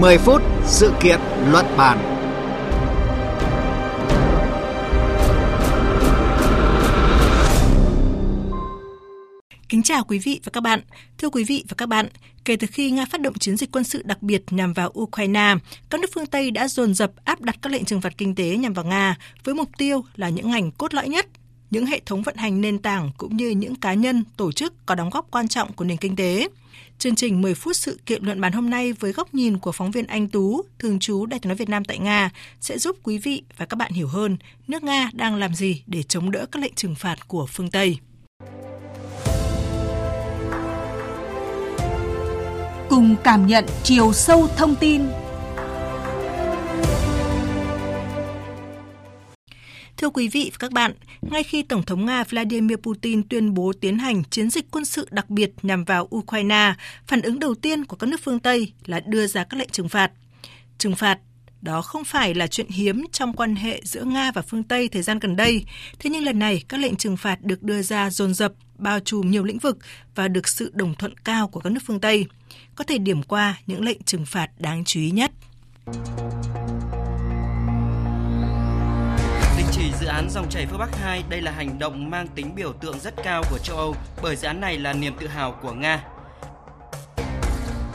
10 phút sự kiện luận bàn. Kính chào quý vị và các bạn. Thưa quý vị và các bạn, kể từ khi Nga phát động chiến dịch quân sự đặc biệt nhằm vào Ukraine, các nước phương Tây đã dồn dập áp đặt các lệnh trừng phạt kinh tế nhằm vào Nga với mục tiêu là những ngành cốt lõi nhất những hệ thống vận hành nền tảng cũng như những cá nhân, tổ chức có đóng góp quan trọng của nền kinh tế. Chương trình 10 phút sự kiện luận bàn hôm nay với góc nhìn của phóng viên Anh Tú, thường trú Đại tiếng nói Việt Nam tại Nga sẽ giúp quý vị và các bạn hiểu hơn nước Nga đang làm gì để chống đỡ các lệnh trừng phạt của phương Tây. Cùng cảm nhận chiều sâu thông tin Thưa quý vị và các bạn, ngay khi Tổng thống Nga Vladimir Putin tuyên bố tiến hành chiến dịch quân sự đặc biệt nhằm vào Ukraine, phản ứng đầu tiên của các nước phương Tây là đưa ra các lệnh trừng phạt. Trừng phạt đó không phải là chuyện hiếm trong quan hệ giữa Nga và phương Tây thời gian gần đây. Thế nhưng lần này, các lệnh trừng phạt được đưa ra dồn dập, bao trùm nhiều lĩnh vực và được sự đồng thuận cao của các nước phương Tây. Có thể điểm qua những lệnh trừng phạt đáng chú ý nhất. Dự án dòng chảy phương Bắc 2, đây là hành động mang tính biểu tượng rất cao của châu Âu bởi dự án này là niềm tự hào của Nga.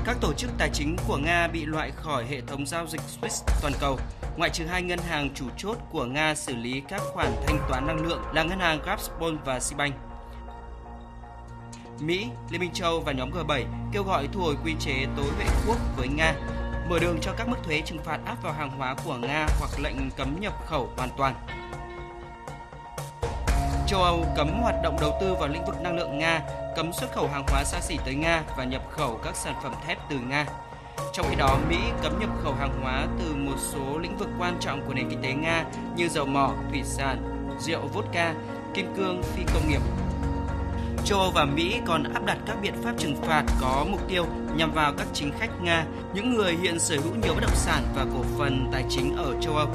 Các tổ chức tài chính của Nga bị loại khỏi hệ thống giao dịch SWIFT toàn cầu, ngoại trừ hai ngân hàng chủ chốt của Nga xử lý các khoản thanh toán năng lượng là ngân hàng Gazprom và Sibank. Mỹ, Liên minh châu và nhóm G7 kêu gọi thu hồi quy chế tối vệ quốc với Nga, mở đường cho các mức thuế trừng phạt áp vào hàng hóa của Nga hoặc lệnh cấm nhập khẩu hoàn toàn châu Âu cấm hoạt động đầu tư vào lĩnh vực năng lượng Nga, cấm xuất khẩu hàng hóa xa xỉ tới Nga và nhập khẩu các sản phẩm thép từ Nga. Trong khi đó, Mỹ cấm nhập khẩu hàng hóa từ một số lĩnh vực quan trọng của nền kinh tế Nga như dầu mỏ, thủy sản, rượu vodka, kim cương, phi công nghiệp. Châu Âu và Mỹ còn áp đặt các biện pháp trừng phạt có mục tiêu nhằm vào các chính khách Nga, những người hiện sở hữu nhiều bất động sản và cổ phần tài chính ở châu Âu.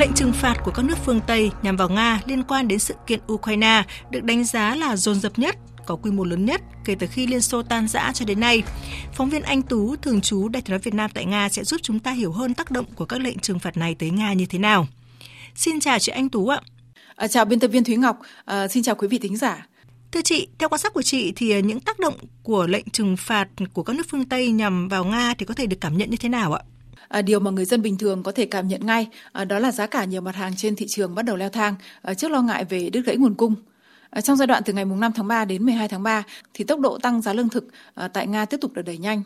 Lệnh trừng phạt của các nước phương Tây nhằm vào Nga liên quan đến sự kiện Ukraine được đánh giá là dồn dập nhất có quy mô lớn nhất kể từ khi Liên Xô tan rã cho đến nay. Phóng viên Anh Tú, thường trú Đại tiếng nói Việt Nam tại Nga sẽ giúp chúng ta hiểu hơn tác động của các lệnh trừng phạt này tới Nga như thế nào. Xin chào chị Anh Tú ạ. À, chào biên tập viên Thúy Ngọc, à, xin chào quý vị thính giả. Thưa chị, theo quan sát của chị thì những tác động của lệnh trừng phạt của các nước phương Tây nhằm vào Nga thì có thể được cảm nhận như thế nào ạ? À, điều mà người dân bình thường có thể cảm nhận ngay à, đó là giá cả nhiều mặt hàng trên thị trường bắt đầu leo thang à, trước lo ngại về đứt gãy nguồn cung. À, trong giai đoạn từ ngày 5 tháng 3 đến 12 tháng 3 thì tốc độ tăng giá lương thực à, tại Nga tiếp tục được đẩy nhanh.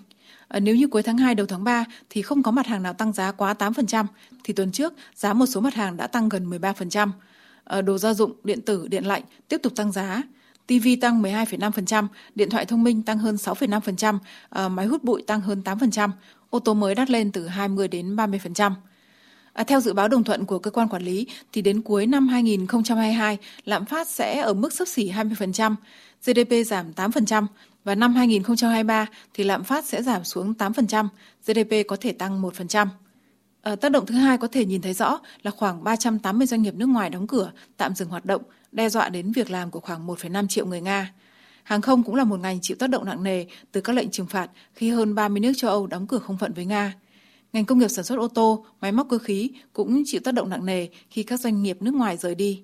À, nếu như cuối tháng 2 đầu tháng 3 thì không có mặt hàng nào tăng giá quá 8%, thì tuần trước giá một số mặt hàng đã tăng gần 13%. À, đồ gia dụng, điện tử, điện lạnh tiếp tục tăng giá. TV tăng 12,5%, điện thoại thông minh tăng hơn 6,5%, ờ, máy hút bụi tăng hơn 8%, ô tô mới đắt lên từ 20 đến 30%. À, theo dự báo đồng thuận của cơ quan quản lý, thì đến cuối năm 2022, lạm phát sẽ ở mức sấp xỉ 20%, GDP giảm 8%, và năm 2023 thì lạm phát sẽ giảm xuống 8%, GDP có thể tăng 1%. À, tác động thứ hai có thể nhìn thấy rõ là khoảng 380 doanh nghiệp nước ngoài đóng cửa, tạm dừng hoạt động, đe dọa đến việc làm của khoảng 1,5 triệu người Nga. Hàng không cũng là một ngành chịu tác động nặng nề từ các lệnh trừng phạt khi hơn 30 nước châu Âu đóng cửa không phận với Nga. Ngành công nghiệp sản xuất ô tô, máy móc cơ khí cũng chịu tác động nặng nề khi các doanh nghiệp nước ngoài rời đi.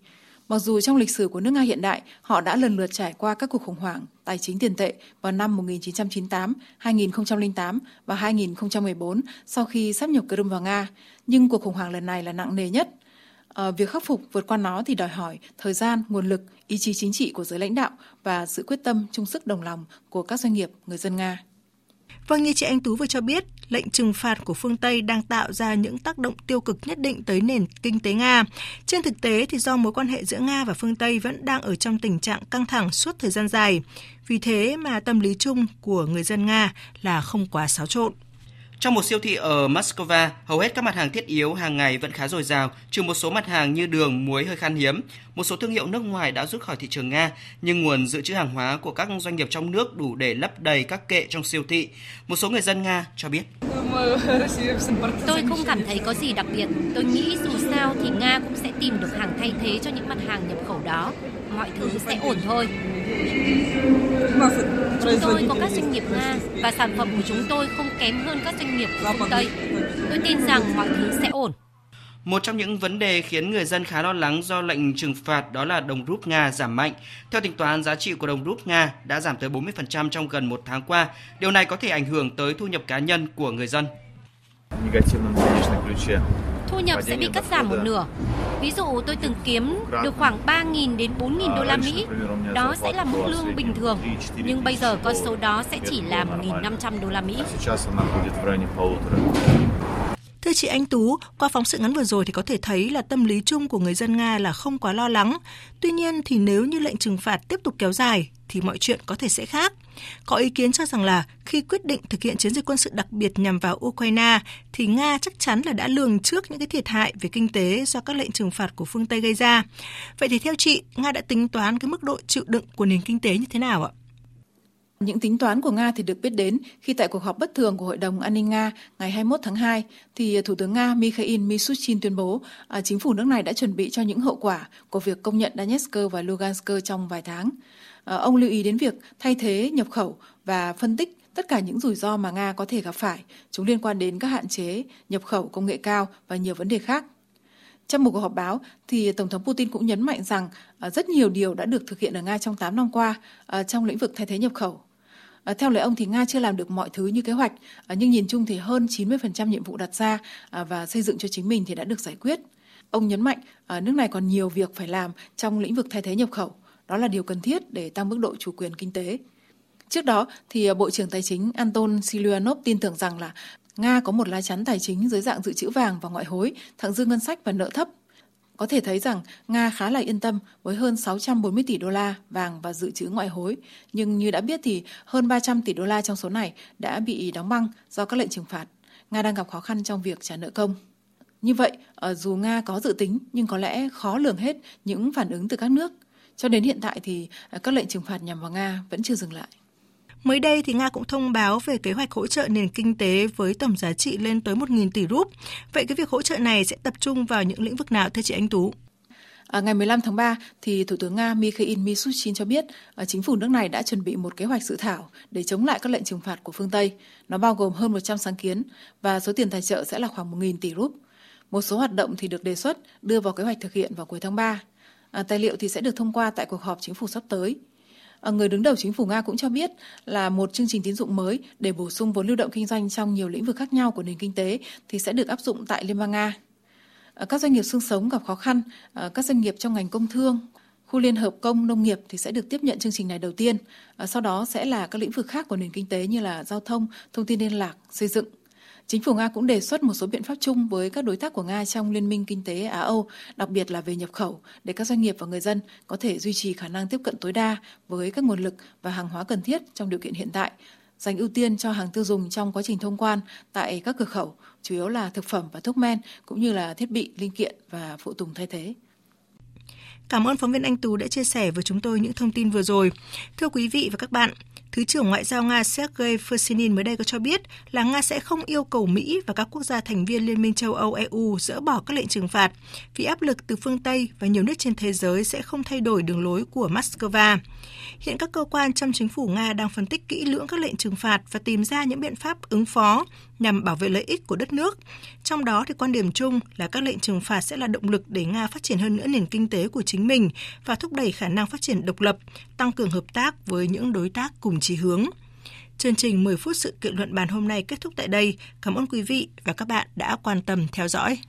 Mặc dù trong lịch sử của nước Nga hiện đại, họ đã lần lượt trải qua các cuộc khủng hoảng tài chính tiền tệ vào năm 1998, 2008 và 2014 sau khi sắp nhập Crimea vào Nga, nhưng cuộc khủng hoảng lần này là nặng nề nhất À, việc khắc phục vượt qua nó thì đòi hỏi thời gian, nguồn lực, ý chí chính trị của giới lãnh đạo và sự quyết tâm chung sức đồng lòng của các doanh nghiệp, người dân Nga. Vâng, như chị Anh Tú vừa cho biết, lệnh trừng phạt của phương Tây đang tạo ra những tác động tiêu cực nhất định tới nền kinh tế Nga. Trên thực tế thì do mối quan hệ giữa Nga và phương Tây vẫn đang ở trong tình trạng căng thẳng suốt thời gian dài. Vì thế mà tâm lý chung của người dân Nga là không quá xáo trộn. Trong một siêu thị ở Moscow, hầu hết các mặt hàng thiết yếu hàng ngày vẫn khá dồi dào, trừ một số mặt hàng như đường, muối hơi khan hiếm. Một số thương hiệu nước ngoài đã rút khỏi thị trường Nga, nhưng nguồn dự trữ hàng hóa của các doanh nghiệp trong nước đủ để lấp đầy các kệ trong siêu thị. Một số người dân Nga cho biết. Tôi không cảm thấy có gì đặc biệt. Tôi nghĩ dù sao thì Nga cũng sẽ tìm được hàng thay thế cho những mặt hàng nhập khẩu đó mọi thứ sẽ ổn thôi. Chúng tôi có các doanh nghiệp Nga và sản phẩm của chúng tôi không kém hơn các doanh nghiệp của phương Tây. Tôi tin rằng mọi thứ sẽ ổn. Một trong những vấn đề khiến người dân khá lo lắng do lệnh trừng phạt đó là đồng rúp Nga giảm mạnh. Theo tính toán, giá trị của đồng rúp Nga đã giảm tới 40% trong gần một tháng qua. Điều này có thể ảnh hưởng tới thu nhập cá nhân của người dân. Thu nhập sẽ bị cắt giảm một nửa. Ví dụ tôi từng kiếm được khoảng 3.000 đến 4.000 đô la Mỹ. Đó sẽ là mức lương bình thường. Nhưng bây giờ con số đó sẽ chỉ là 1.500 đô la Mỹ. Thưa chị Anh Tú, qua phóng sự ngắn vừa rồi thì có thể thấy là tâm lý chung của người dân Nga là không quá lo lắng. Tuy nhiên thì nếu như lệnh trừng phạt tiếp tục kéo dài thì mọi chuyện có thể sẽ khác. Có ý kiến cho rằng là khi quyết định thực hiện chiến dịch quân sự đặc biệt nhằm vào Ukraine thì Nga chắc chắn là đã lường trước những cái thiệt hại về kinh tế do các lệnh trừng phạt của phương Tây gây ra. Vậy thì theo chị, Nga đã tính toán cái mức độ chịu đựng của nền kinh tế như thế nào ạ? Những tính toán của Nga thì được biết đến khi tại cuộc họp bất thường của Hội đồng An ninh Nga ngày 21 tháng 2, thì ờ, Thủ tướng Nga Mikhail Mishustin tuyên bố à, chính phủ nước này đã chuẩn bị cho những hậu quả của việc công nhận Donetsk và Lugansk trong vài tháng. À, ông lưu ý đến việc thay thế nhập khẩu và phân tích tất cả những rủi ro mà Nga có thể gặp phải. Chúng liên quan đến các hạn chế nhập khẩu công nghệ cao và nhiều vấn đề khác. Trong một cuộc họp báo, thì Tổng thống Putin cũng nhấn mạnh rằng rất nhiều điều đã được thực hiện ở Nga trong 8 năm qua trong lĩnh vực thay thế nhập khẩu. À, theo lời ông thì Nga chưa làm được mọi thứ như kế hoạch, à, nhưng nhìn chung thì hơn 90% nhiệm vụ đặt ra à, và xây dựng cho chính mình thì đã được giải quyết. Ông nhấn mạnh à, nước này còn nhiều việc phải làm trong lĩnh vực thay thế nhập khẩu. Đó là điều cần thiết để tăng mức độ chủ quyền kinh tế. Trước đó, thì Bộ trưởng Tài chính Anton Siluanov tin tưởng rằng là Nga có một lá chắn tài chính dưới dạng dự trữ vàng và ngoại hối, thặng dư ngân sách và nợ thấp có thể thấy rằng Nga khá là yên tâm với hơn 640 tỷ đô la vàng và dự trữ ngoại hối, nhưng như đã biết thì hơn 300 tỷ đô la trong số này đã bị đóng băng do các lệnh trừng phạt. Nga đang gặp khó khăn trong việc trả nợ công. Như vậy, ờ, dù Nga có dự tính nhưng có lẽ khó lường hết những phản ứng từ các nước. Cho đến hiện tại thì ờ, các lệnh trừng phạt nhằm vào Nga vẫn chưa dừng lại. Mới đây thì Nga cũng thông báo về kế hoạch hỗ trợ nền kinh tế với tổng giá trị lên tới 1.000 tỷ rúp. Vậy cái việc hỗ trợ này sẽ tập trung vào những lĩnh vực nào thưa chị Anh Tú? À, ngày 15 tháng 3, thì Thủ tướng Nga Mikhail Mishustin cho biết à, chính phủ nước này đã chuẩn bị một kế hoạch dự thảo để chống lại các lệnh trừng phạt của phương Tây. Nó bao gồm hơn 100 sáng kiến và số tiền tài trợ sẽ là khoảng 1.000 tỷ rúp. Một số hoạt động thì được đề xuất đưa vào kế hoạch thực hiện vào cuối tháng 3. À, tài liệu thì sẽ được thông qua tại cuộc họp chính phủ sắp tới. À, người đứng đầu chính phủ Nga cũng cho biết là một chương trình tín dụng mới để bổ sung vốn lưu động kinh doanh trong nhiều lĩnh vực khác nhau của nền kinh tế thì sẽ được áp dụng tại Liên bang Nga. À, các doanh nghiệp xương sống gặp khó khăn, à, các doanh nghiệp trong ngành công thương, khu liên hợp công nông nghiệp thì sẽ được tiếp nhận chương trình này đầu tiên. Sau đó sẽ là các lĩnh vực khác của nền kinh tế như là giao thông, thông tin liên lạc, xây dựng. Chính phủ Nga cũng đề xuất một số biện pháp chung với các đối tác của Nga trong Liên minh Kinh tế Á-Âu, đặc biệt là về nhập khẩu, để các doanh nghiệp và người dân có thể duy trì khả năng tiếp cận tối đa với các nguồn lực và hàng hóa cần thiết trong điều kiện hiện tại, dành ưu tiên cho hàng tiêu dùng trong quá trình thông quan tại các cửa khẩu, chủ yếu là thực phẩm và thuốc men, cũng như là thiết bị, linh kiện và phụ tùng thay thế. Cảm ơn phóng viên Anh Tú đã chia sẻ với chúng tôi những thông tin vừa rồi. Thưa quý vị và các bạn, Thứ trưởng Ngoại giao Nga Sergei Fersinin mới đây có cho biết là Nga sẽ không yêu cầu Mỹ và các quốc gia thành viên Liên minh châu Âu EU dỡ bỏ các lệnh trừng phạt vì áp lực từ phương Tây và nhiều nước trên thế giới sẽ không thay đổi đường lối của Moscow. Hiện các cơ quan trong chính phủ Nga đang phân tích kỹ lưỡng các lệnh trừng phạt và tìm ra những biện pháp ứng phó nhằm bảo vệ lợi ích của đất nước. Trong đó thì quan điểm chung là các lệnh trừng phạt sẽ là động lực để Nga phát triển hơn nữa nền kinh tế của chính mình và thúc đẩy khả năng phát triển độc lập, tăng cường hợp tác với những đối tác cùng cùng chí hướng. Chương trình 10 phút sự kiện luận bàn hôm nay kết thúc tại đây. Cảm ơn quý vị và các bạn đã quan tâm theo dõi.